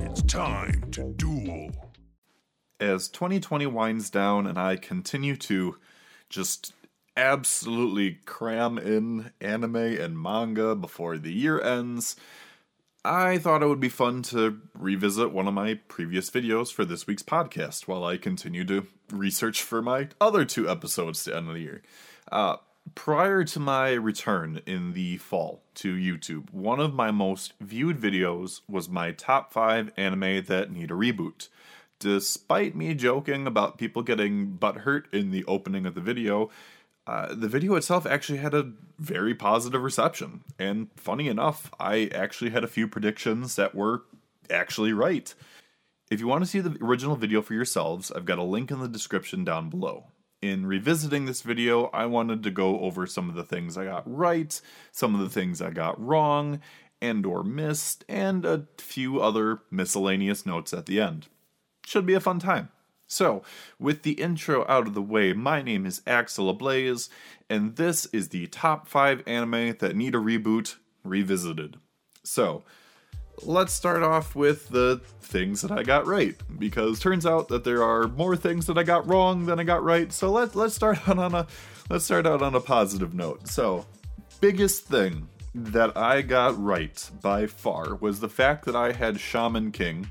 It's time to duel. as 2020 winds down and I continue to just absolutely cram in anime and manga before the year ends, I thought it would be fun to revisit one of my previous videos for this week's podcast while I continue to research for my other two episodes to end of the year. Uh, prior to my return in the fall to YouTube, one of my most viewed videos was my top 5 anime that need a reboot. Despite me joking about people getting butthurt in the opening of the video, uh, the video itself actually had a very positive reception. And funny enough, I actually had a few predictions that were actually right. If you want to see the original video for yourselves, I've got a link in the description down below. In revisiting this video, I wanted to go over some of the things I got right, some of the things I got wrong and or missed, and a few other miscellaneous notes at the end. Should be a fun time. So, with the intro out of the way, my name is Axel Ablaze, and this is the top 5 anime that need a reboot revisited. So, let's start off with the things that I got right because turns out that there are more things that I got wrong than I got right. So let let's start out on a let's start out on a positive note. So, biggest thing that I got right by far was the fact that I had Shaman King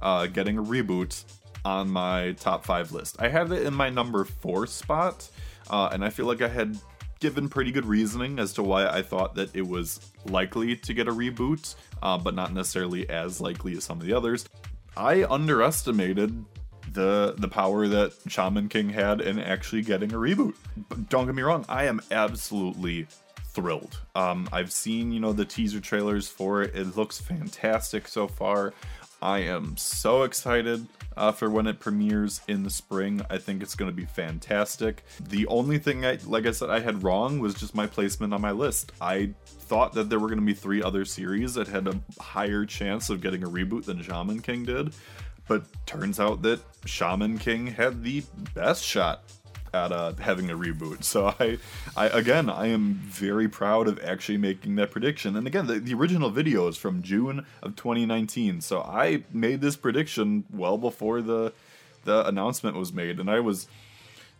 uh, getting a reboot on my top five list. I have it in my number four spot, uh, and I feel like I had given pretty good reasoning as to why I thought that it was likely to get a reboot, uh, but not necessarily as likely as some of the others. I underestimated the the power that Shaman King had in actually getting a reboot. But don't get me wrong, I am absolutely thrilled. Um, I've seen you know the teaser trailers for it. It looks fantastic so far. I am so excited uh, for when it premieres in the spring. I think it's going to be fantastic. The only thing, I, like I said, I had wrong was just my placement on my list. I thought that there were going to be three other series that had a higher chance of getting a reboot than Shaman King did, but turns out that Shaman King had the best shot at uh, having a reboot. So I, I again, I am very proud of actually making that prediction. And again, the, the original video is from June of 2019. So I made this prediction well before the the announcement was made, and I was.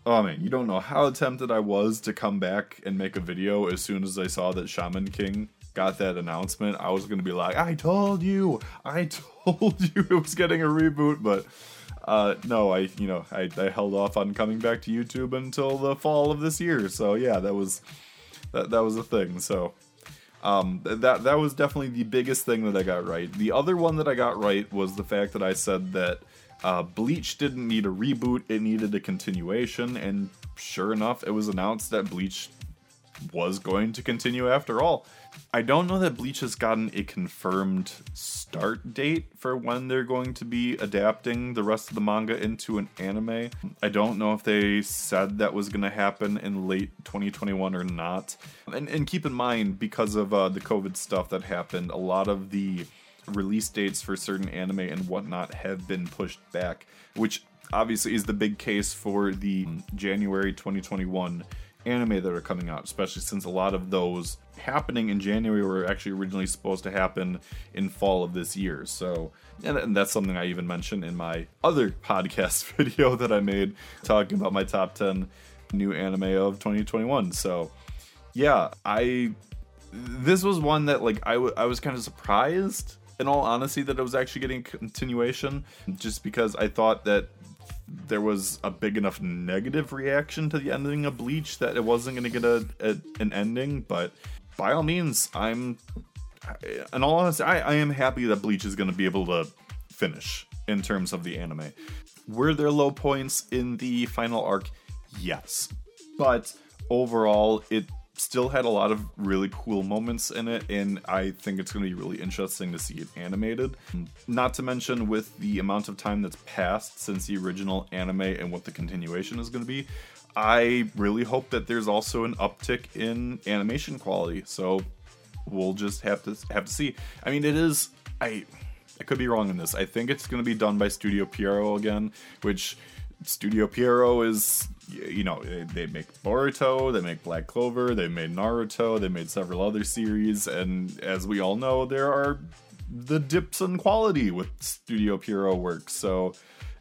Oh man, you don't know how tempted I was to come back and make a video as soon as I saw that Shaman King got that announcement. I was gonna be like, I told you, I told you it was getting a reboot, but uh, no, I you know I, I held off on coming back to YouTube until the fall of this year. So yeah, that was that that was a thing. So um, that that was definitely the biggest thing that I got right. The other one that I got right was the fact that I said that uh, Bleach didn't need a reboot; it needed a continuation. And sure enough, it was announced that Bleach was going to continue after all. I don't know that Bleach has gotten a confirmed start date for when they're going to be adapting the rest of the manga into an anime. I don't know if they said that was going to happen in late 2021 or not. And, and keep in mind, because of uh, the COVID stuff that happened, a lot of the release dates for certain anime and whatnot have been pushed back, which obviously is the big case for the January 2021 anime that are coming out, especially since a lot of those happening in January were actually originally supposed to happen in fall of this year. So, and, and that's something I even mentioned in my other podcast video that I made talking about my top 10 new anime of 2021. So, yeah, I this was one that like I, w- I was kind of surprised in all honesty that it was actually getting continuation just because I thought that there was a big enough negative reaction to the ending of Bleach that it wasn't going to get a, a, an ending. But by all means, I'm, in all honesty, I, I am happy that Bleach is going to be able to finish in terms of the anime. Were there low points in the final arc? Yes, but overall, it still had a lot of really cool moments in it, and I think it's going to be really interesting to see it animated. Not to mention, with the amount of time that's passed since the original anime and what the continuation is going to be, I really hope that there's also an uptick in animation quality. So we'll just have to have to see. I mean, it is I. I could be wrong in this. I think it's going to be done by Studio Pierrot again, which Studio Pierrot is you know, they make Boruto, they make Black Clover, they made Naruto, they made several other series, and as we all know, there are the dips in quality with Studio Pierrot work. So,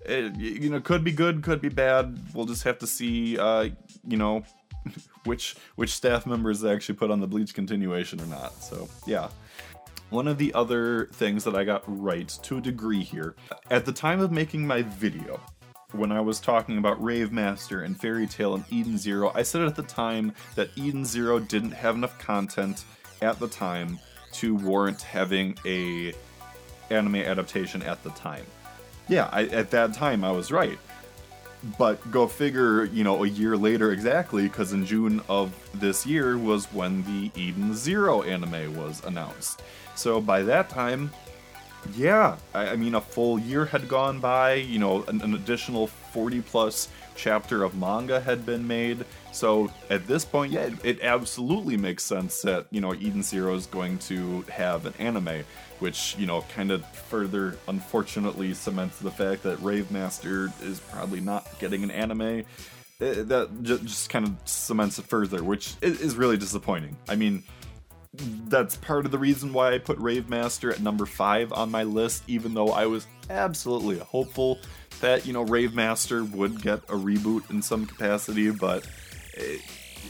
it, you know, could be good, could be bad. We'll just have to see, uh, you know, which which staff members actually put on the Bleach continuation or not. So, yeah. One of the other things that I got right to a degree here, at the time of making my video, when I was talking about Rave Master and Fairy Tail and Eden Zero, I said at the time that Eden Zero didn't have enough content at the time to warrant having a anime adaptation at the time. Yeah, I, at that time I was right. But go figure, you know, a year later exactly, because in June of this year was when the Eden Zero anime was announced. So by that time, yeah, I, I mean, a full year had gone by, you know, an, an additional 40 plus chapter of manga had been made. So at this point, yeah, it, absolutely makes sense that, you know, Eden Zero is going to have an anime, which, you know, kind of further, unfortunately, cements the fact that Rave Master is probably not getting an anime. It, eh, that just kind of cements it further, which is really disappointing. I mean, that's part of the reason why I put Rave Master at number five on my list, even though I was absolutely hopeful that, you know, Rave Master would get a reboot in some capacity, but it,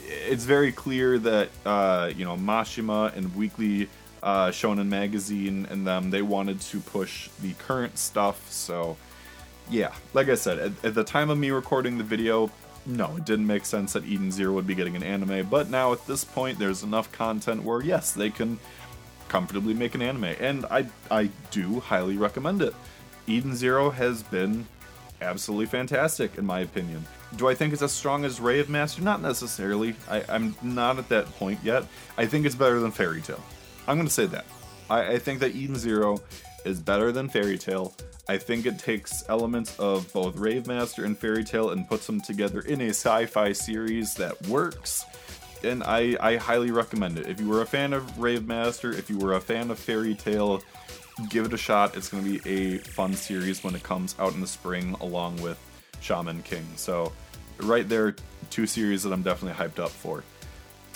it's very clear that, uh, you know, Mashima and Weekly uh, Shonen Magazine and them, they wanted to push the current stuff, so yeah, like I said, at, at the time of me recording the video, no, it didn't make sense that Eden Zero would be getting an anime, but now at this point, there's enough content where, yes, they can comfortably make an anime, and I, I do highly recommend it. Eden Zero has been absolutely fantastic, in my opinion. Do I think it's as strong as Rave Master? Not necessarily. I, am not at that point yet. I think it's better than Fairy Tail. I'm going to say that. I, I think that Eden Zero is better than Fairy Tail. I think it takes elements of both Rave Master and Fairy Tail and puts them together in a sci fi series that works. And I, I highly recommend it. If you were a fan of Rave Master, if you were a fan of Fairy Tail, give it a shot. It's going to be a fun series when it comes out in the spring, along with Shaman King. So, right there, two series that I'm definitely hyped up for.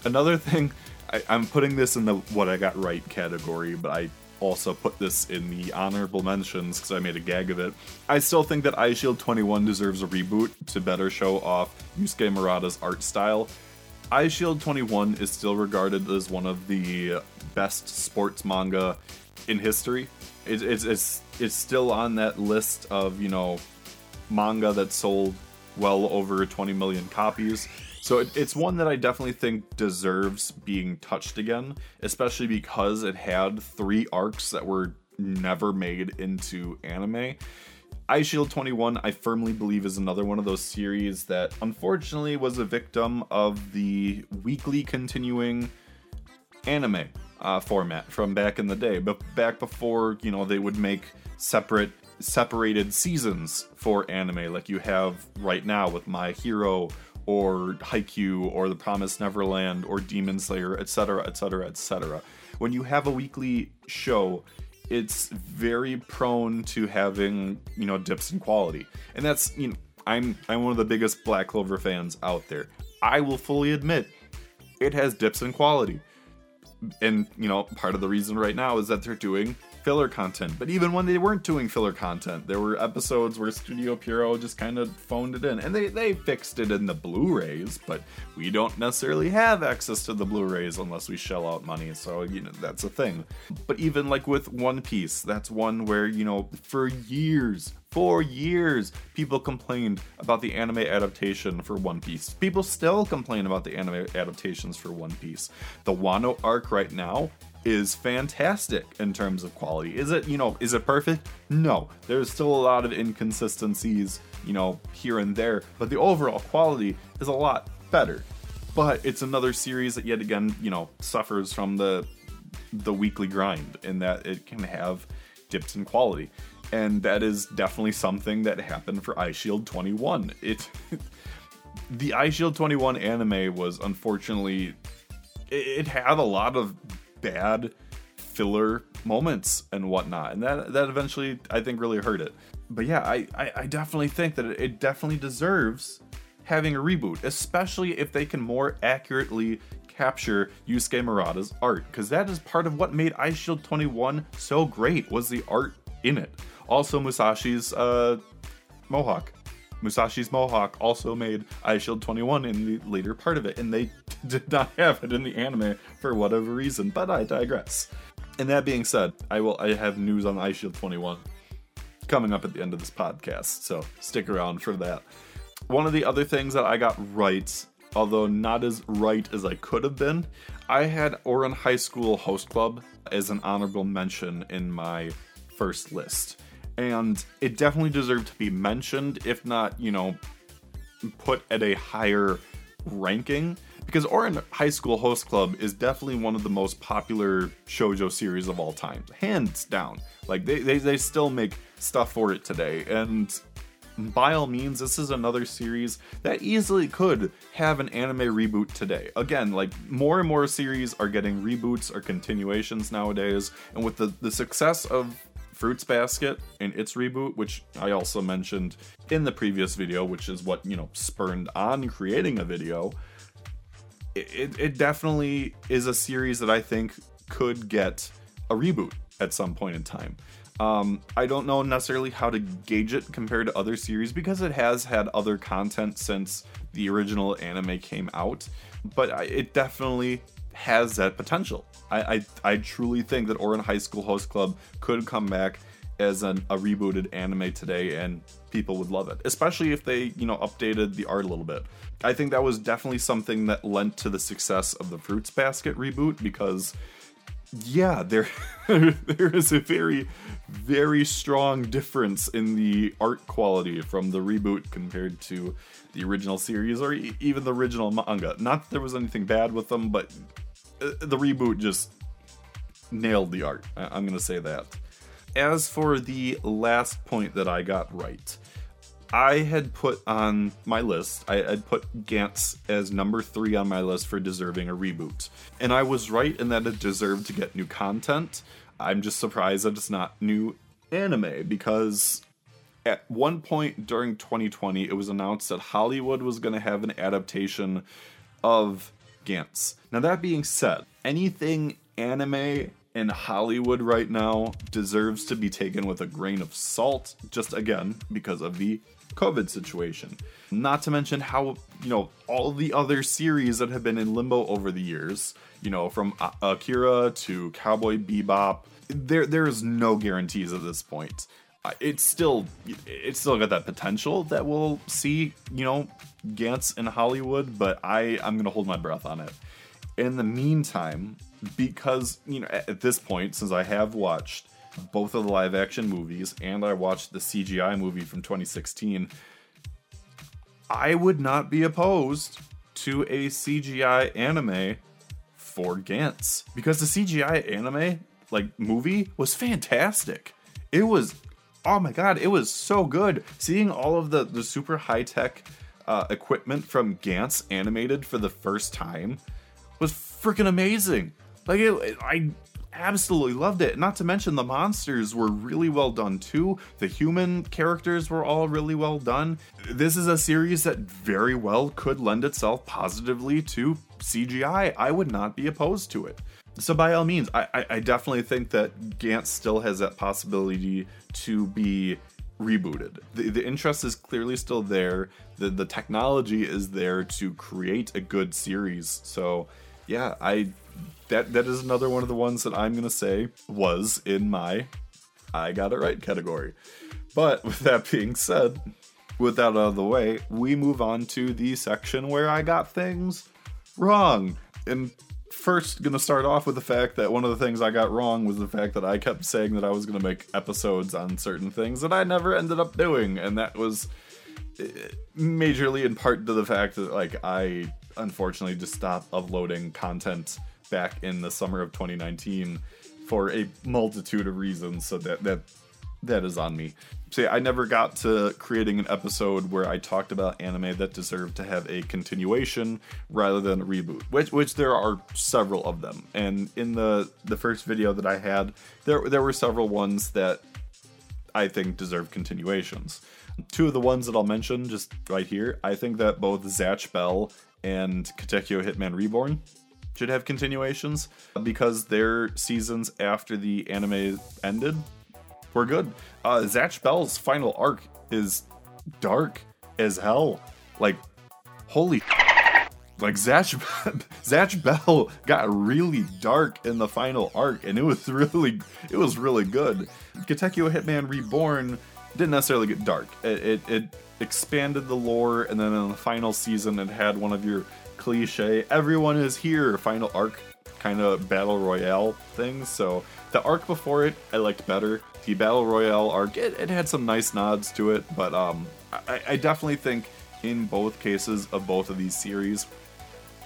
Another thing, I, am putting this in the what I got right category, but I also put this in the honorable mentions because I made a gag of it. I still think that Eyeshield 21 deserves a reboot to better show off Yusuke Murata's art style. Eyeshield 21 is still regarded as one of the best sports manga in history. It, it's, it's, it's still on that list of, you know, manga that sold well over 20 million copies. So it, it's one that I definitely think deserves being touched again, especially because it had three arcs that were never made into anime. Eyeshield 21, I firmly believe, is another one of those series that unfortunately was a victim of the weekly continuing anime uh, format from back in the day, but back before you know they would make separate separated seasons for anime like you have right now with My Hero or Haikyuu or The Promised Neverland or Demon Slayer, etc., etc., etc. When you have a weekly show, it's very prone to having, you know, dips in quality. And that's, you know, I'm I'm one of the biggest Black Clover fans out there. I will fully admit it has dips in quality. And, you know, part of the reason right now is that they're doing filler content. But even when they weren't doing filler content, there were episodes where Studio Pierrot just kind of phoned it in. And they, they fixed it in the Blu rays, but we don't necessarily have access to the Blu rays unless we shell out money. So, you know, that's a thing. But even like with One Piece, that's one where, you know, for years, for years, people complained about the anime adaptation for One Piece. People still complain about the anime adaptations for One Piece. The Wano arc right now is fantastic in terms of quality. Is it, you know, is it perfect? No. There's still a lot of inconsistencies, you know, here and there, but the overall quality is a lot better. But it's another series that yet again, you know, suffers from the the weekly grind in that it can have dips in quality. And that is definitely something that happened for Eyeshield 21. It the Eyeshield 21 anime was unfortunately it had a lot of bad filler moments and whatnot, and that that eventually I think really hurt it. But yeah, I I, I definitely think that it definitely deserves having a reboot, especially if they can more accurately capture Yusuke Murata's art, because that is part of what made Eyeshield 21 so great was the art in it. Also, Musashi's uh, Mohawk. Musashi's Mohawk also made Eyeshield 21 in the later part of it, and they did not have it in the anime for whatever reason, but I digress. And that being said, I will I have news on Eyeshield 21 coming up at the end of this podcast, so stick around for that. One of the other things that I got right, although not as right as I could have been, I had Ouran High School Host Club as an honorable mention in my first list. And it definitely deserved to be mentioned, if not, you know, put at a higher ranking because Ouran High School Host Club is definitely one of the most popular shojo series of all time, hands down. Like they, they, they still make stuff for it today, and by all means, this is another series that easily could have an anime reboot today. Again, like more and more series are getting reboots or continuations nowadays, and with the, the success of Fruits Basket and its reboot, which I also mentioned in the previous video, which is what, you know, spurned on creating a video, it, it definitely is a series that I think could get a reboot at some point in time. Um, I don't know necessarily how to gauge it compared to other series because it has had other content since the original anime came out, but it definitely has that potential. I, I, I truly think that Ouran High School Host Club could come back as an, a rebooted anime today and people would love it especially if they you know updated the art a little bit i think that was definitely something that lent to the success of the fruits basket reboot because yeah there there is a very very strong difference in the art quality from the reboot compared to the original series or even the original manga not that there was anything bad with them but the reboot just nailed the art i'm gonna say that as for the last point that I got right, I had put on my list, I had put Gantz as number three on my list for deserving a reboot. And I was right in that it deserved to get new content. I'm just surprised that it's not new anime because at one point during 2020, it was announced that Hollywood was going to have an adaptation of Gantz. Now, that being said, anything anime in Hollywood right now deserves to be taken with a grain of salt, just again, because of the COVID situation. Not to mention how, you know, all the other series that have been in limbo over the years, you know, from Akira to Cowboy Bebop, there there is no guarantees at this point. It's still it's still got that potential that we'll see, you know, Gantz in Hollywood, but I I'm to hold my breath on it. In the meantime, because you know at this point since i have watched both of the live action movies and i watched the cgi movie from 2016 i would not be opposed to a cgi anime for gantz because the cgi anime like movie was fantastic it was oh my god it was so good seeing all of the the super high tech uh, equipment from gantz animated for the first time was freaking amazing like it, I absolutely loved it. Not to mention the monsters were really well done too. The human characters were all really well done. This is a series that very well could lend itself positively to CGI. I would not be opposed to it. So by all means, I, I, I definitely think that Gantz still has that possibility to be rebooted. The, the interest is clearly still there. The the technology is there to create a good series. So yeah, I that that is another one of the ones that I'm gonna say was in my I got it right category. But with that being said, with that out of the way, we move on to the section where I got things wrong. And first, gonna start off with the fact that one of the things I got wrong was the fact that I kept saying that I was gonna make episodes on certain things that I never ended up doing, and that was eh, majorly in part to the fact that like I unfortunately just stopped uploading content back in the summer of 2019 for a multitude of reasons. So that that that is on me. See, I never got to creating an episode where I talked about anime that deserved to have a continuation rather than a reboot, which which there are several of them. And in the the first video that I had, there there were several ones that I think deserve continuations. Two of the ones that I'll mention just right here. I think that both Zatch Bell and Katekyo Hitman Reborn should have continuations because their seasons after the anime ended were good. Uh, Zatch Bell's final arc is dark as hell. Like, holy. Like Zatch, Zatch Bell got really dark in the final arc, and it was really, it was really good. Katekyo Hitman Reborn didn't necessarily get dark. It, it, it expanded the lore, and then in the final season, it had one of your cliche "everyone is here" final arc kind of battle royale things. So the arc before it, I liked better. The battle royale arc, it, it had some nice nods to it, but um, I, I definitely think in both cases of both of these series,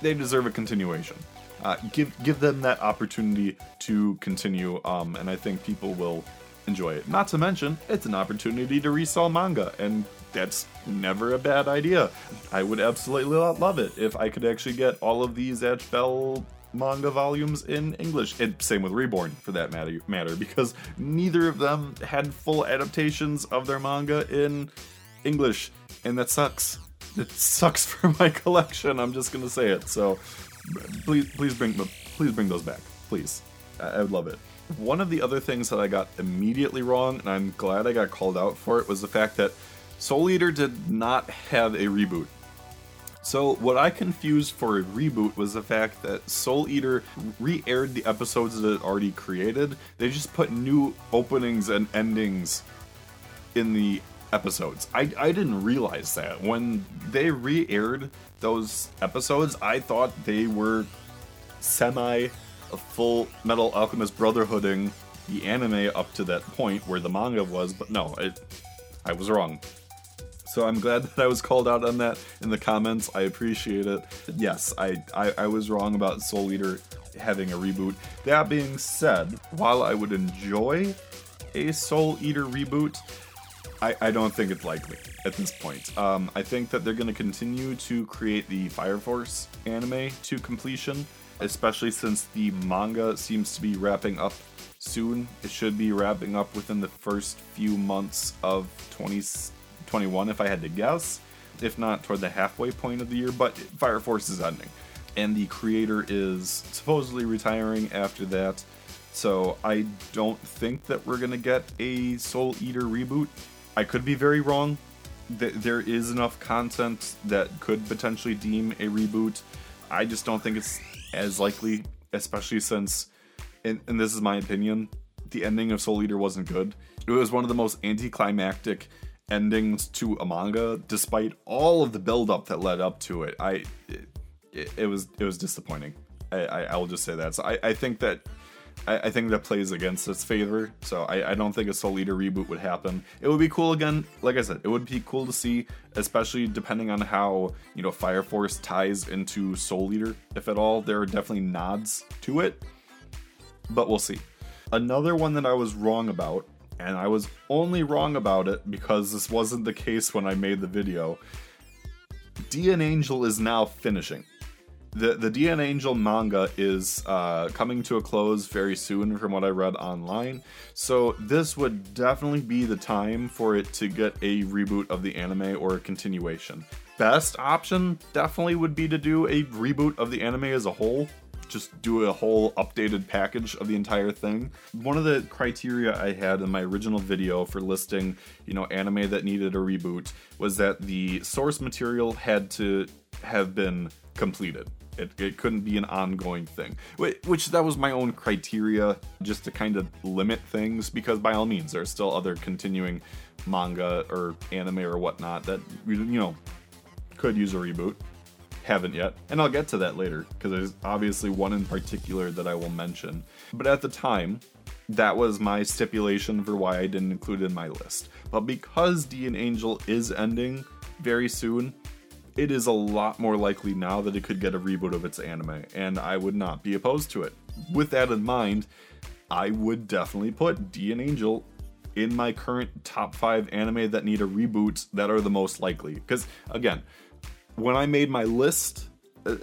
they deserve a continuation. Uh, give give them that opportunity to continue, um, and I think people will enjoy it. Not to mention, it's an opportunity to resell manga, and that's never a bad idea. I would absolutely love it if I could actually get all of these Zatch Bell manga volumes in English, and same with Reborn for that matter, matter because neither of them had full adaptations of their manga in English, and that sucks. It sucks for my collection. I'm just gonna say it. So please, please bring, please bring those back, please. I would love it. One of the other things that I got immediately wrong, and I'm glad I got called out for it, was the fact that Soul Eater did not have a reboot. So, what I confused for a reboot was the fact that Soul Eater re aired the episodes that it already created. They just put new openings and endings in the episodes. I, I didn't realize that. When they re aired those episodes, I thought they were semi full Metal Alchemist Brotherhooding the anime up to that point where the manga was, but no, it, I was wrong. So I'm glad that I was called out on that in the comments. I appreciate it. Yes, I, I, I was wrong about Soul Eater having a reboot. That being said, while I would enjoy a Soul Eater reboot, I, I don't think it's likely at this point. Um, I think that they're going to continue to create the Fire Force anime to completion, especially since the manga seems to be wrapping up soon. It should be wrapping up within the first few months of 20, 21, if I had to guess, if not toward the halfway point of the year. But Fire Force is ending, and the creator is supposedly retiring after that. So I don't think that we're gonna get a Soul Eater reboot. I could be very wrong. There is enough content that could potentially deem a reboot. I just don't think it's as likely, especially since, and, and this is my opinion, the ending of Soul Eater wasn't good. It was one of the most anticlimactic endings to a manga, despite all of the build-up that led up to it. I it, it was it was disappointing. I, I, I will just say that. So I, I think that I, think that plays against its favor. So I, I don't think a Soul Eater reboot would happen. It would be cool again. Like I said, it would be cool to see, especially depending on how you know Fire Force ties into Soul Eater, if at all. There are definitely nods to it, but we'll see. Another one that I was wrong about and I was only wrong about it because this wasn't the case when I made the video. DN Angel is now finishing. The the DN Angel manga is uh, coming to a close very soon, from what I read online. So this would definitely be the time for it to get a reboot of the anime or a continuation. Best option definitely would be to do a reboot of the anime as a whole, just do a whole updated package of the entire thing. One of the criteria I had in my original video for listing, you know, anime that needed a reboot was that the source material had to have been completed. It, it couldn't be an ongoing thing, which that was my own criteria just to kind of limit things because by all means there's still other continuing manga or anime or whatnot that you know could use a reboot haven't yet, and I'll get to that later because there's obviously one in particular that I will mention. But at the time, that was my stipulation for why I didn't include in my list. But because DN Angel is ending very soon, it is a lot more likely now that it could get a reboot of its anime, and I would not be opposed to it. With that in mind, I would definitely put DN Angel in my current top five anime that need a reboot that are the most likely. Because, again, when I made my list, uh,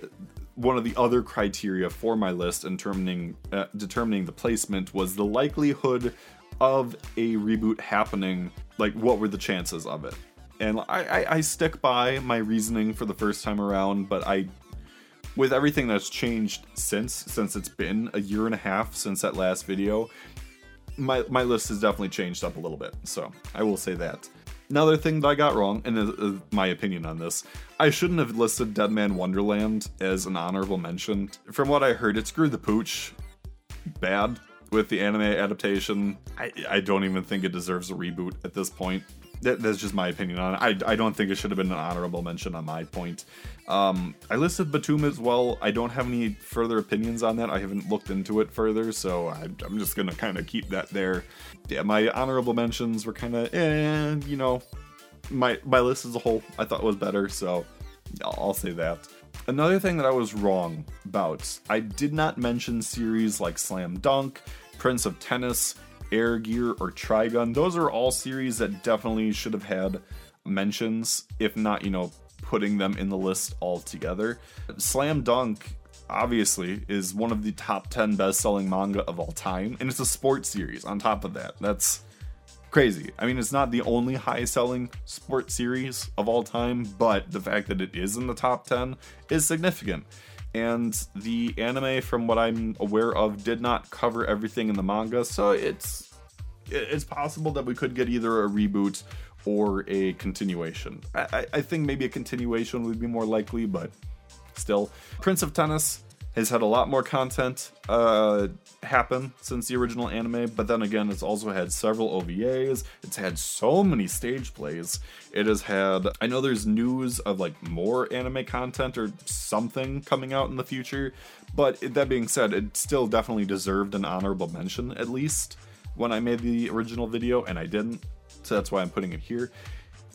one of the other criteria for my list in determining uh, determining the placement was the likelihood of a reboot happening. Like, what were the chances of it? And I, I, I stick by my reasoning for the first time around, but I with everything that's changed since since it's been a year and a half since that last video my my list has definitely changed up a little bit so i will say that another thing that i got wrong and uh, my opinion on this i shouldn't have listed dead man wonderland as an honorable mention. From what i heard it screwed the pooch bad with the anime adaptation. I i don't even think it deserves a reboot at this point that, that's just my opinion on it. I, I don't think it should have been an honorable mention on my point. Um, I listed Batum as well. I don't have any further opinions on that. I haven't looked into it further, so I, am just gonna kind of keep that there. Yeah, my honorable mentions were kind of, eh, you know, my my list as a whole I thought was better, so I'll say that. Another thing that I was wrong about, I did not mention series like Slam Dunk, Prince of Tennis, Air Gear, or Trigun. Those are all series that definitely should have had mentions, if not, you know, putting them in the list altogether. Slam Dunk obviously is one of the top 10 best-selling manga of all time and it's a sports series on top of that. That's crazy. I mean, it's not the only high-selling sports series of all time, but the fact that it is in the top 10 is significant. And the anime from what I'm aware of did not cover everything in the manga, so it's it's possible that we could get either a reboot or a continuation. I, I think maybe a continuation would be more likely, but still. Prince of Tennis has had a lot more content uh, happen since the original anime, but then again, it's also had several OVAs. It's had so many stage plays. It has had, I know there's news of like more anime content or something coming out in the future, but that being said, it still definitely deserved an honorable mention at least when I made the original video, and I didn't so that's why I'm putting it here.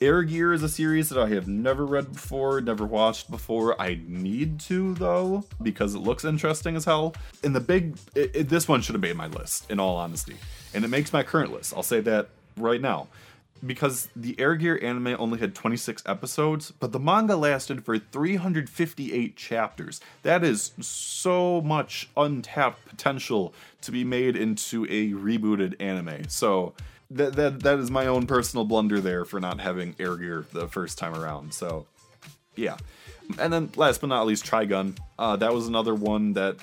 Air Gear is a series that I have never read before, never watched before. I need to though because it looks interesting as hell. And the big, it, it, this one should have made my list in all honesty, and it makes my current list. I'll say that right now because the Air Gear anime only had 26 episodes, but the manga lasted for 358 chapters. That is so much untapped potential to be made into a rebooted anime. So that that that is my own personal blunder there for not having air gear the first time around. So yeah. And then last but not least, Trigun. Uh, that was another one that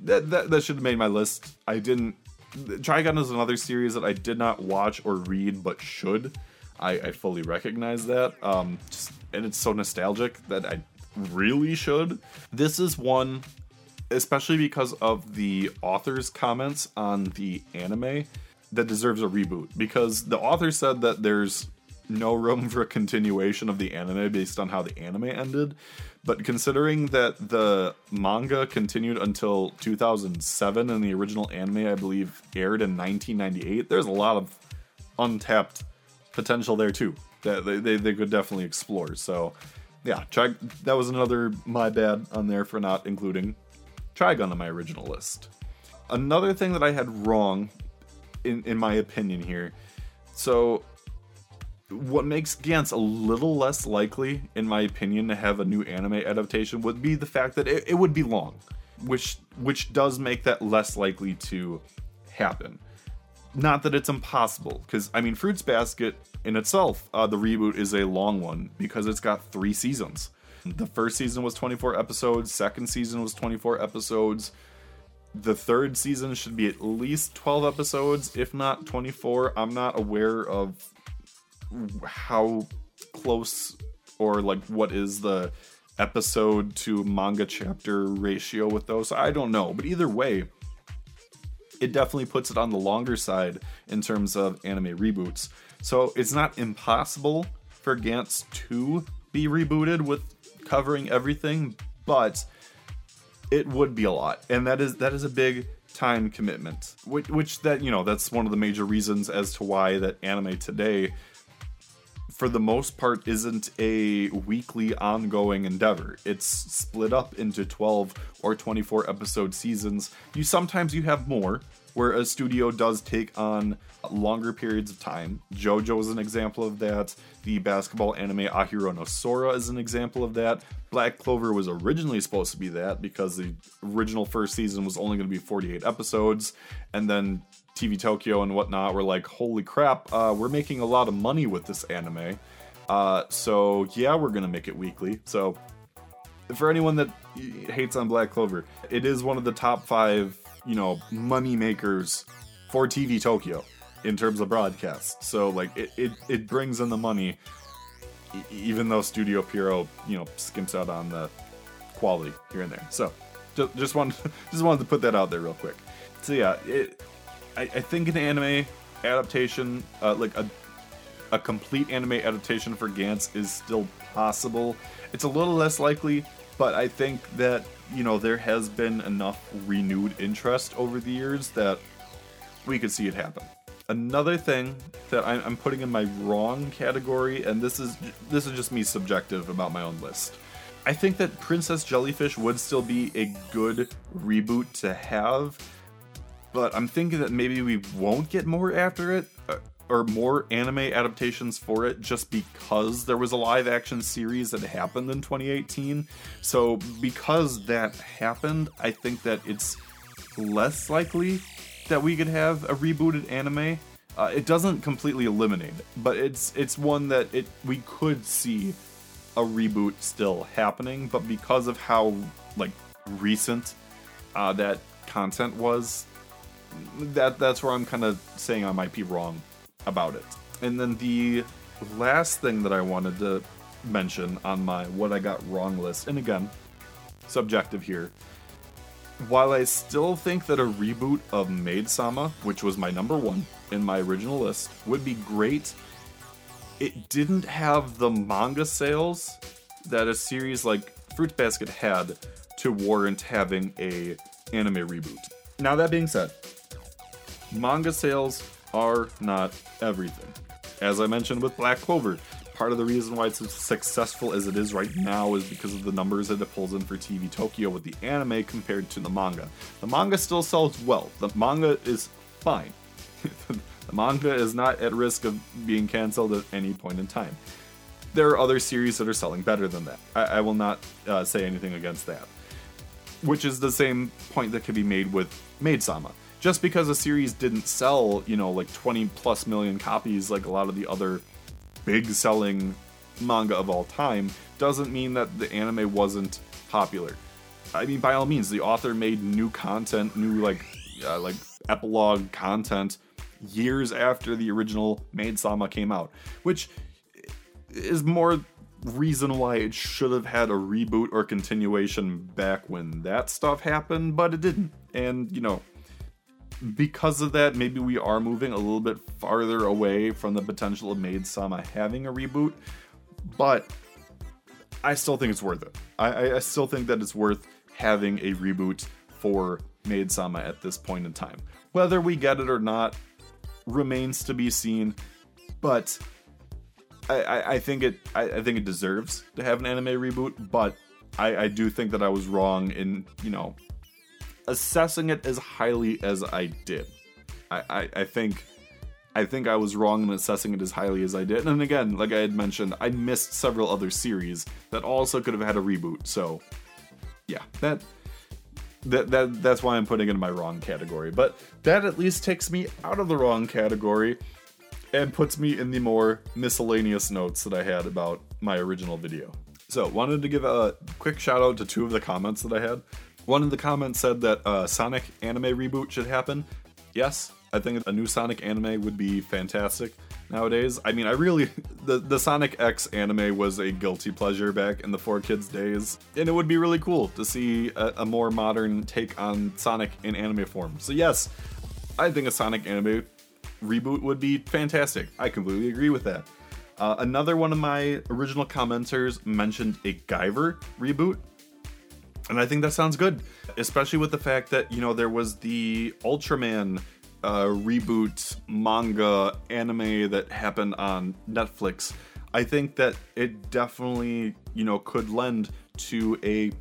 that that, that should have made my list. I didn't. Trigun is another series that I did not watch or read, but should. I, I fully recognize that. Um, just, and it's so nostalgic that I really should. This is one, especially because of the author's comments on the anime that deserves a reboot because the author said that there's no room for a continuation of the anime based on how the anime ended. But considering that the manga continued until 2007 and the original anime, I believe, aired in 1998, there's a lot of untapped potential there too that they, they, they could definitely explore. So, yeah, try, that was another my bad on there for not including Trigun on my original list. Another thing that I had wrong in in my opinion here. So what makes Gantz a little less likely, in my opinion, to have a new anime adaptation would be the fact that it, it would be long, which which does make that less likely to happen. Not that it's impossible, because I mean, Fruits Basket in itself, uh, the reboot is a long one because it's got three seasons. The first season was 24 episodes, second season was 24 episodes, the third season should be at least 12 episodes, if not 24. I'm not aware of how close or like what is the episode to manga chapter ratio with those. I don't know, but either way, it definitely puts it on the longer side in terms of anime reboots. So it's not impossible for Gantz to be rebooted with covering everything, but it would be a lot, and that is that is a big time commitment. Which, which that you know that's one of the major reasons as to why that anime today, for the most part, isn't a weekly ongoing endeavor. It's split up into twelve or twenty four episode seasons. You sometimes you have more where a studio does take on longer periods of time. JoJo is an example of that. The basketball anime Ahiru no Sora is an example of that. Black Clover was originally supposed to be that because the original first season was only going to be 48 episodes, and then TV Tokyo and whatnot were like, holy crap, uh, we're making a lot of money with this anime. Uh, so yeah, we're gonna make it weekly. So for anyone that hates on Black Clover, it is one of the top five, you know, money makers for TV Tokyo in terms of broadcast. So like it, it, it brings in the money, even though Studio Pierrot, you know, skimps out on the quality here and there. So just, just wanted just wanted to put that out there real quick. So yeah, it, I, I think an anime adaptation, uh, like a a complete anime adaptation for Gantz is still possible. It's a little less likely, but I think that, you know, there has been enough renewed interest over the years that we could see it happen. Another thing that I'm putting in my wrong category, and this is this is just me subjective about my own list. I think that Princess Jellyfish would still be a good reboot to have, but I'm thinking that maybe we won't get more after it, uh, or more anime adaptations for it, just because there was a live action series that happened in 2018. So, because that happened, I think that it's less likely that we could have a rebooted anime. Uh, it doesn't completely eliminate it, but it's it's one that it we could see a reboot still happening, but because of how like recent uh, that content was, that that's where I'm kind of saying I might be wrong about it. And then the last thing that I wanted to mention on my what I got wrong list, and again, subjective here. While I still think that a reboot of Maid Sama, which was my number one in my original list, would be great, it didn't have the manga sales that a series like Fruits Basket had to warrant having a anime reboot. Now that being said, manga sales are not everything. As I mentioned with Black Clover, part of the reason why it's as successful as it is right now is because of the numbers that it pulls in for TV Tokyo with the anime compared to the manga. The manga still sells well. The manga is fine. the manga is not at risk of being canceled at any point in time. There are other series that are selling better than that. I, I will not uh, say anything against that. Which is the same point that could be made with Maid Sama just because a series didn't sell, you know, like 20 plus million copies like a lot of the other big selling manga of all time, doesn't mean that the anime wasn't popular. I mean, by all means, the author made new content, new like uh, like epilogue content years after the original Maid Sama came out, which is more reason why it should have had a reboot or continuation back when that stuff happened, but it didn't. And, you know, because of that, maybe we are moving a little bit farther away from the potential of Maid Sama having a reboot, but I still think it's worth it. I, I still think that it's worth having a reboot for Maid Sama at this point in time. Whether we get it or not remains to be seen, but I, I, I think it I, I, think it deserves to have an anime reboot, but I, I do think that I was wrong in, you know, assessing it as highly as I did. I, I, I think I think I was wrong in assessing it as highly as I did. And again, like I had mentioned, I missed several other series that also could have had a reboot. So yeah, that that, that that's why I'm putting it in my wrong category. But that at least takes me out of the wrong category and puts me in the more miscellaneous notes that I had about my original video. So, wanted to give a quick shout out to two of the comments that I had. One of the comments said that a Sonic anime reboot should happen. Yes, I think a new Sonic anime would be fantastic nowadays. I mean, I really the the Sonic X anime was a guilty pleasure back in the 4Kids days, and it would be really cool to see a, a more modern take on Sonic in anime form. So yes, I think a Sonic anime reboot would be fantastic. I completely agree with that. Uh, another one of my original commenters mentioned a Guyver reboot. And I think that sounds good, especially with the fact that, you know, there was the Ultraman uh, reboot manga anime that happened on Netflix. I think that it definitely, you know, could lend to a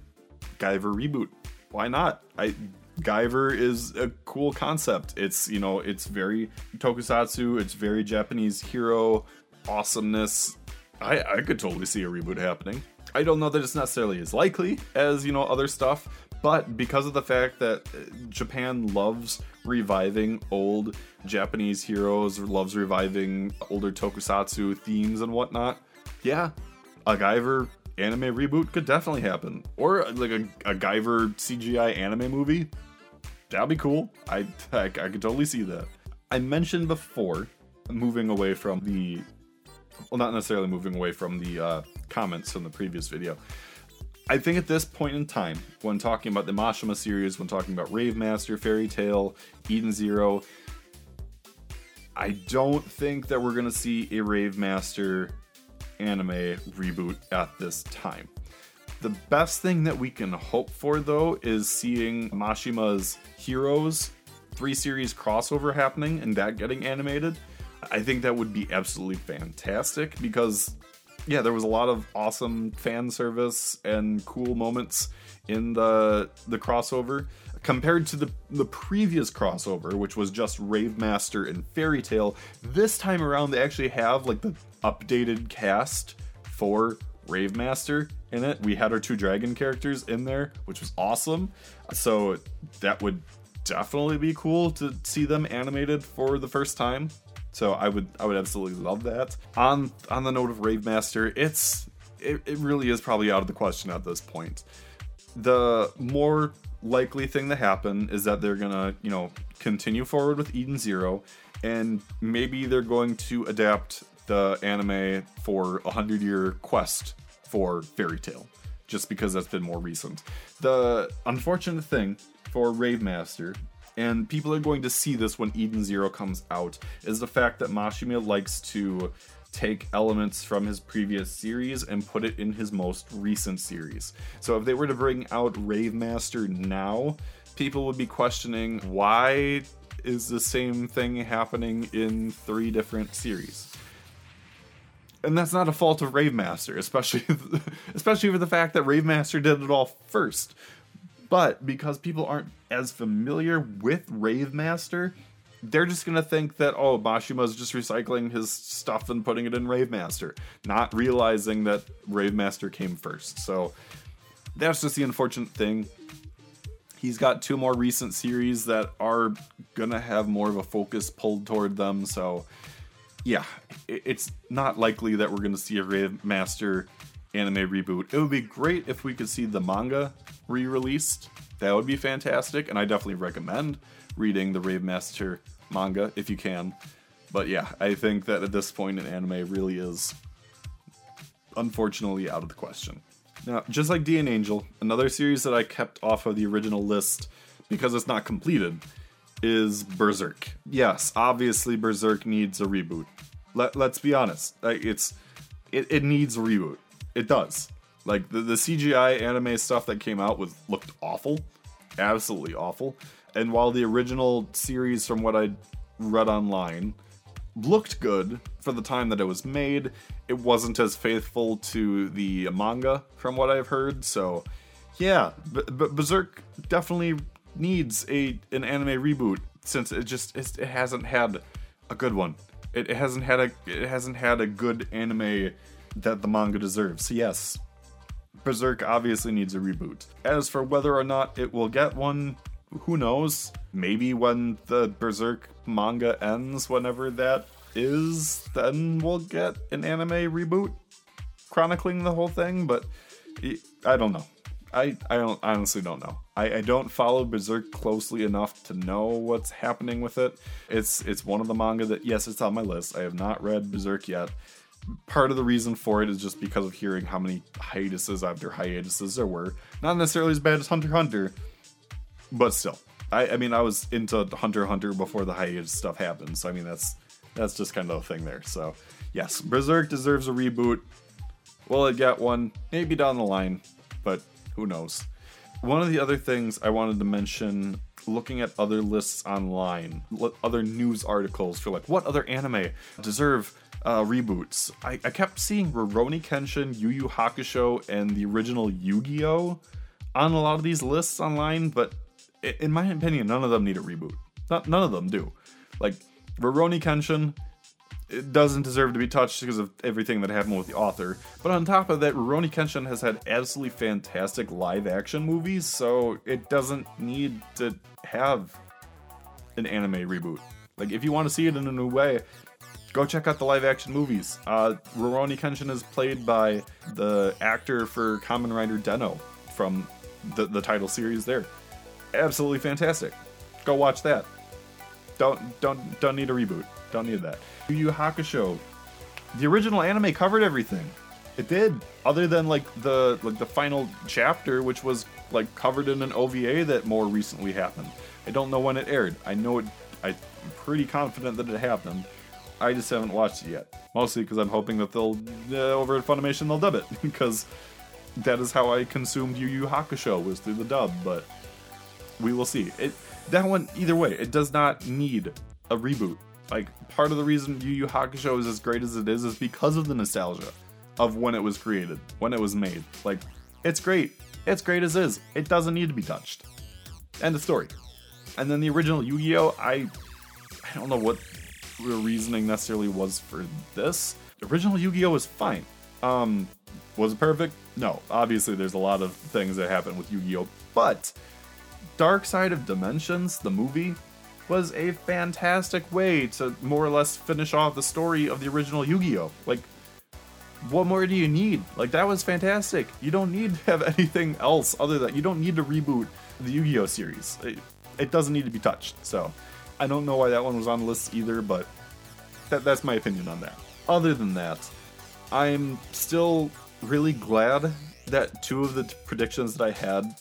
Guyver reboot. Why not? I Guyver is a cool concept. It's, you know, it's very tokusatsu, it's very Japanese hero awesomeness. I, I could totally see a reboot happening. I don't know that it's necessarily as likely as, you know, other stuff, but because of the fact that uh, Japan loves reviving old Japanese heroes, loves reviving older tokusatsu themes and whatnot, yeah, a Guyver anime reboot could definitely happen, or like a, a Guyver CGI anime movie. That'd be cool. I, I I could totally see that. I mentioned before moving away from the well, not necessarily moving away from the uh, comments from the previous video. I think at this point in time, when talking about the Mashima series, when talking about Rave Master, Fairy Tail, Eden Zero, I don't think that we're gonna see a Rave Master anime reboot at this time. The best thing that we can hope for, though, is seeing Mashima's Heroes 3 series crossover happening and that getting animated. I think that would be absolutely fantastic because, yeah, there was a lot of awesome fan service and cool moments in the the crossover compared to the the previous crossover, which was just Rave Master and Fairy Tail. This time around, they actually have like the updated cast for Rave Master in it. We had our two dragon characters in there, which was awesome. So that would definitely be cool to see them animated for the first time. So I would I would absolutely love that. On on the note of Rave Master, it's it, it really is probably out of the question at this point. The more likely thing to happen is that they're gonna, you know, continue forward with Eden Zero, and maybe they're going to adapt the anime for a hundred year quest for Fairy Tail, just because that's been more recent. The unfortunate thing for Rave Master, and people are going to see this when Eden Zero comes out, is the fact that Mashima likes to take elements from his previous series and put it in his most recent series. So if they were to bring out Rave Master now, people would be questioning why is the same thing happening in three different series and that's not a fault of Rave Master, especially especially for the fact that Rave Master did it all first. But because people aren't as familiar with Rave Master, they're just gonna think that oh, Mashima's just recycling his stuff and putting it in Rave Master, not realizing that Rave Master came first. So that's just the unfortunate thing. He's got two more recent series that are gonna have more of a focus pulled toward them, so yeah, it's not likely that we're to see a Rave Master anime reboot. It would be great if we could see the manga re released. That would be fantastic, and I definitely recommend reading the Rave Master manga if you can. But yeah, I think that at this point in anime really is unfortunately out of the question. Now, just like DN Angel, another series that I kept off of the original list because it's not completed is Berserk. Yes, obviously Berserk needs a reboot. Let, let's be honest. It's it, it needs a reboot. It does. Like the, the CGI anime stuff that came out was looked awful. Absolutely awful. And while the original series from what I read online looked good for the time that it was made, it wasn't as faithful to the manga from what I've heard. So, yeah, but Berserk definitely needs a an anime reboot since it just it hasn't had a good one. It, it hasn't had a it hasn't had a good anime that the manga deserves. So yes, Berserk obviously needs a reboot. As for whether or not it will get one, who knows? Maybe when the Berserk manga ends, whenever that is, then we'll get an anime reboot chronicling the whole thing. But I don't know. I, I don't honestly don't know. I, I don't follow Berserk closely enough to know what's happening with it. It's it's one of the manga that yes, it's on my list. I have not read Berserk yet. Part of the reason for it is just because of hearing how many hiatuses after hiatuses there were. Not necessarily as bad as Hunter Hunter, but still. I, I mean I was into Hunter Hunter before the hiatus stuff happened, so I mean that's that's just kind of a thing there. So yes, Berserk deserves a reboot. Will it get one? Maybe down the line, but who knows? One of the other things I wanted to mention looking at other lists online, other news articles for like what other anime deserve uh, reboots. I, I kept seeing Rurouni Kenshin, Yu Yu Hakusho, and the original Yu Gi Oh! on a lot of these lists online, but in my opinion, none of them need a reboot. Not, none of them do. Like, Rurouni Kenshin, it doesn't deserve to be touched because of everything that happened with the author. But on top of that, Rurouni Kenshin has had absolutely fantastic live action movies, so it doesn't need to have an anime reboot. Like, if you want to see it in a new way, go check out the live action movies. Uh, Kenshin is played by the actor for Kamen Rider Den-O from the, the title series there. Absolutely fantastic. Go watch that. Don't don't don't need a reboot. Don't need that. Yu Yu Hakusho. The original anime covered everything. It did, other than like the like the final chapter, which was like covered in an OVA that more recently happened. I don't know when it aired. I know it. I'm pretty confident that it happened. I just haven't watched it yet. Mostly because I'm hoping that they'll uh, over at Funimation they'll dub it because that is how I consumed Yu Yu Hakusho was through the dub. But we will see. It that one either way. It does not need a reboot. Like part of the reason Yu Yu Hakusho is as great as it is is because of the nostalgia of when it was created, when it was made. Like it's great. It's great as is. It doesn't need to be touched. End of story. And then the original Yu-Gi-Oh, I I don't know what the reasoning necessarily was for this. The original Yu-Gi-Oh was fine. Um was it perfect? No. Obviously there's a lot of things that happen with Yu-Gi-Oh, but Dark Side of Dimensions, the movie, was a fantastic way to more or less finish off the story of the original Yu-Gi-Oh. Like what more do you need? Like that was fantastic. You don't need to have anything else other than you don't need to reboot the Yu-Gi-Oh series. It, it doesn't need to be touched. So I don't know why that one was on the list either, but that, that's my opinion on that. Other than that, I'm still really glad that two of the t- predictions that I had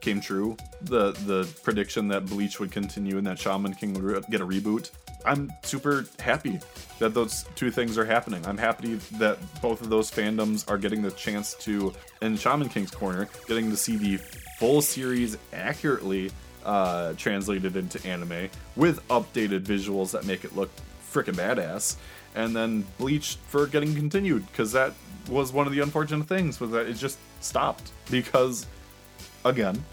came true. The the prediction that Bleach would continue and that Shaman King would re- get a reboot. I'm super happy that those two things are happening. I'm happy that both of those fandoms are getting the chance to, in Shaman King's corner, getting to see the full series accurately uh, translated into anime with updated visuals that make it look freaking badass. And then Bleach for getting continued because that was one of the unfortunate things was that it just stopped because, again,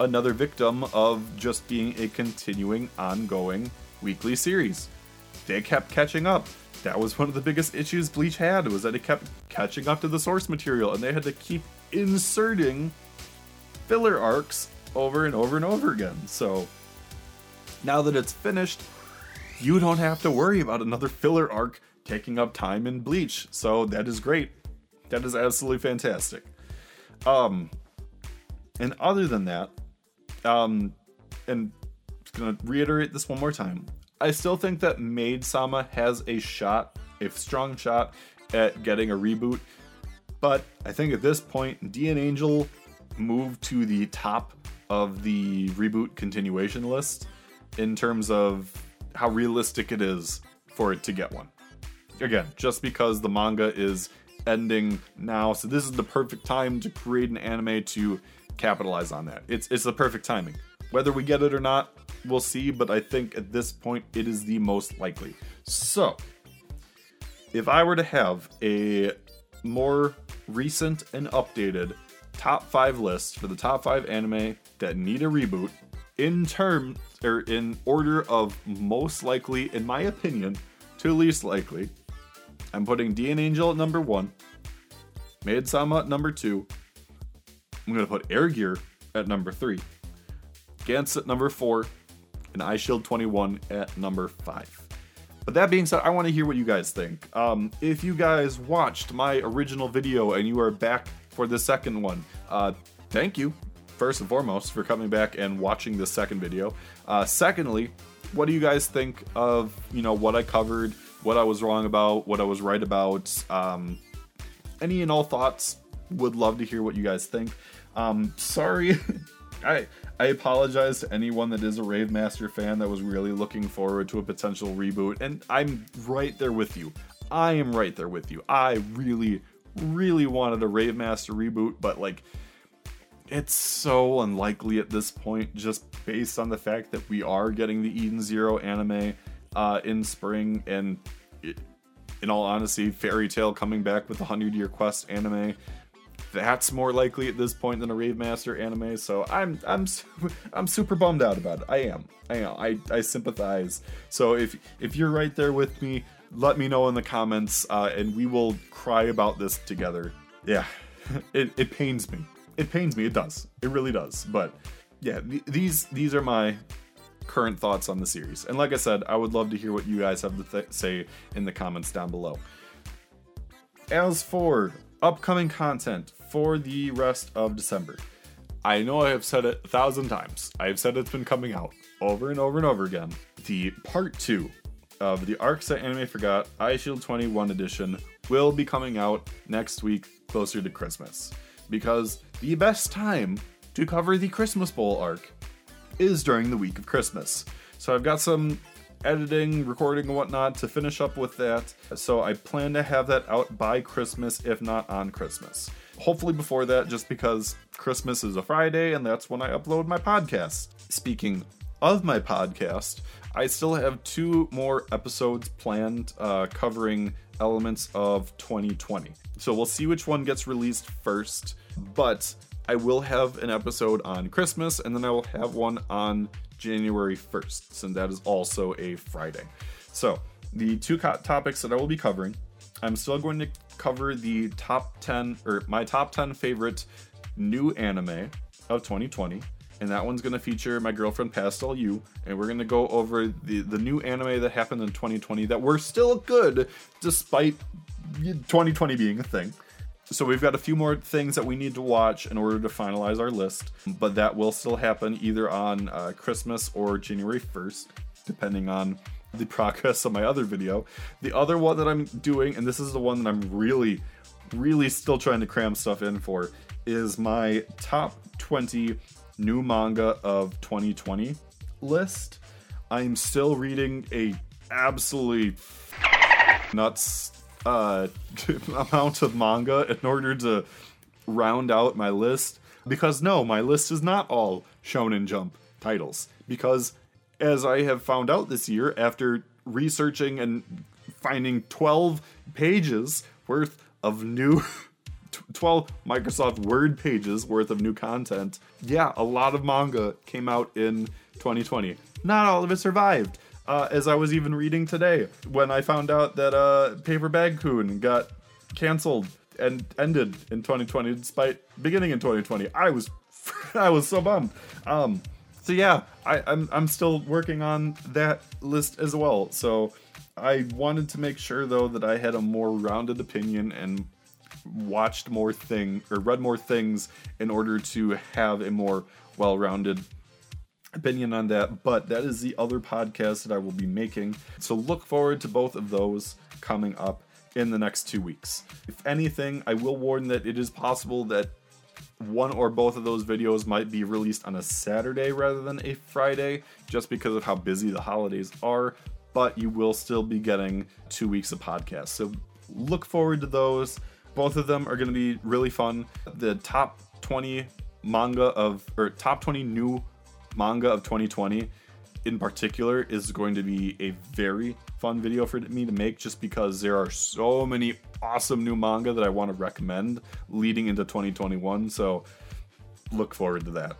another victim of just being a continuing, ongoing weekly series. They kept catching up. That was one of the biggest issues Bleach had was that it kept catching up to the source material, and they had to keep inserting filler arcs over and over and over again. So now that it's finished, you don't have to worry about another filler arc taking up time in Bleach. So that is great. That is absolutely fantastic. Um, and other than that, um, and gonna reiterate this one more time. I still think that Maid Sama has a shot, a strong shot, at getting a reboot. But I think at this point, DN Angel moved to the top of the reboot continuation list in terms of how realistic it is for it to get one. Again, just because the manga is ending now, so this is the perfect time to create an anime to capitalize on that. It's it's the perfect timing. Whether we get it or not, we'll see, but I think at this point it is the most likely. So, if I were to have a more recent and updated top 5 list for the top 5 anime that need a reboot in term or in order of most likely in my opinion to least likely, I'm putting DN Angel at number 1, Maid Sama at number 2, I'm to put Air Gear at number 3. Gantz at number 4, and Eyeshield 21 at number 5. But that being said, I want to hear what you guys think. Um, if you guys watched my original video and you are back for the second one, uh, thank you, first and foremost, for coming back and watching the second video. Uh, secondly, what do you guys think of you know what I covered, what I was wrong about, what I was right about? Um, any and all thoughts? Would love to hear what you guys think. Um, sorry, I I apologize to anyone that is a Rave Master fan that was really looking forward to a potential reboot, and I'm right there with you. I am right there with you. I really, really wanted a Rave Master reboot, but like, it's so unlikely at this point, just based on the fact that we are getting the Eden Zero anime uh, in spring, and it, in all honesty, Fairy Tail coming back with the Hundred Year Quest anime that's more likely at this point than a Rave Master anime. So I'm I'm I'm super bummed out about it. I am. I am. I, I sympathize. So if if you're right there with me, let me know in the comments, uh, and we will cry about this together. Yeah, it, it pains me. It pains me. It does. It really does. But yeah, th- these these are my current thoughts on the series. And like I said, I would love to hear what you guys have to th- say in the comments down below. As for upcoming content for the rest of December, I know I have said it a thousand times. I've said it's been coming out over and over and over again. The part two of the Arcs that Anime Forgot Eyeshield 21 edition will be coming out next week, closer to Christmas. Because the best time to cover the Christmas Bowl arc is during the week of Christmas. So I've got some editing, recording, and whatnot to finish up with that. So I plan to have that out by Christmas, if not on Christmas. Hopefully before that, just because Christmas is a Friday and that's when I upload my podcast. Speaking of my podcast, I still have two more episodes planned uh, covering elements of 2020. So we'll see which one gets released first, but I will have an episode on Christmas and then I will have one on January 1st, and that is also a Friday. So, the two co- topics that I will be covering, I'm still going to cover the top 10 or my top 10 favorite new anime of 2020 and that one's to feature my girlfriend Pastel You, and we're to go over the the new anime that happened in 2020 that were still good despite 2020 being a thing. So we've got a few more things that we need to watch in order to finalize our list, but that will still happen either on uh, Christmas or January 1st, depending on the progress of my other video. The other one that I'm doing, and this is the one that I'm really, really still trying to cram stuff in for, is my top 20 new manga of 2020 list. I'm still reading a absolutely nuts uh, amount of manga in order to round out my list. Because no, my list is not all Shonen Jump titles. Because as I have found out this year, after researching and finding 12 pages worth of new 12 Microsoft Word pages worth of new content. Yeah, a lot of manga came out in 2020. Not all of it survived. Uh, as I was even reading today, when I found out that uh, Paper Bag Kun got canceled and ended in 2020, despite beginning in 2020, I was I was so bummed. Um, so yeah, I, I'm I'm still working on that list as well. So I wanted to make sure though that I had a more rounded opinion and watched more thing or read more things in order to have a more well-rounded opinion on that but that is the other podcast that i will be making. So look forward to both of those coming up in the next two weeks. If anything i will warn that it is possible that one or both of those videos might be released on a saturday rather than a friday just because of how busy the holidays are but you will still be getting two weeks of podcasts. So look forward to those both of them are going to be really fun. The top 20 manga of, or top 20 new manga of 2020 in particular is going to be a very fun video for me to make just because there are so many awesome new manga that I want to recommend leading into 2021. So look forward to that.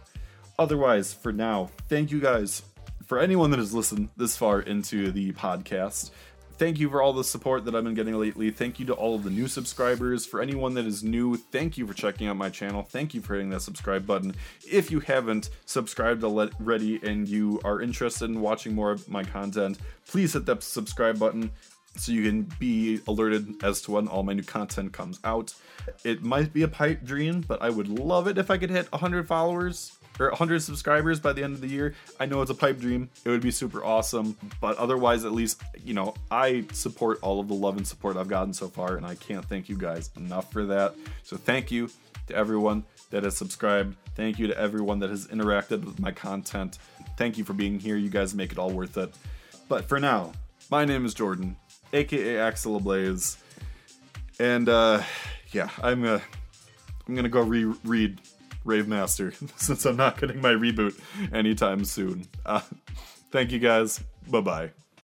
Otherwise, for now, thank you guys for anyone that has listened this far into the podcast thank you for all the support that I've been getting lately. Thank you to all of the new subscribers. For anyone that is new, thank you for checking out my channel. Thank you for hitting that subscribe button. If you haven't subscribed already and you are interested in watching more of my content, please hit that subscribe button so you can be alerted as to when all my new content comes out. It might be a pipe dream, but I would love it if I could hit 100 followers or 100 subscribers by the end of the year. I know it's a pipe dream. It would be super awesome, but otherwise, at least, you know, I support all of the love and support I've gotten so far, and I can't thank you guys enough for that. So, thank you to everyone that has subscribed. Thank you to everyone that has interacted with my content. Thank you for being here. You guys make it all worth it. But for now, my name is Jordan, aka Axel Ablaze, and uh, yeah, I'm uh, I'm gonna go reread Rave Master since I'm not getting my reboot anytime soon. Uh, thank you guys. Bye bye.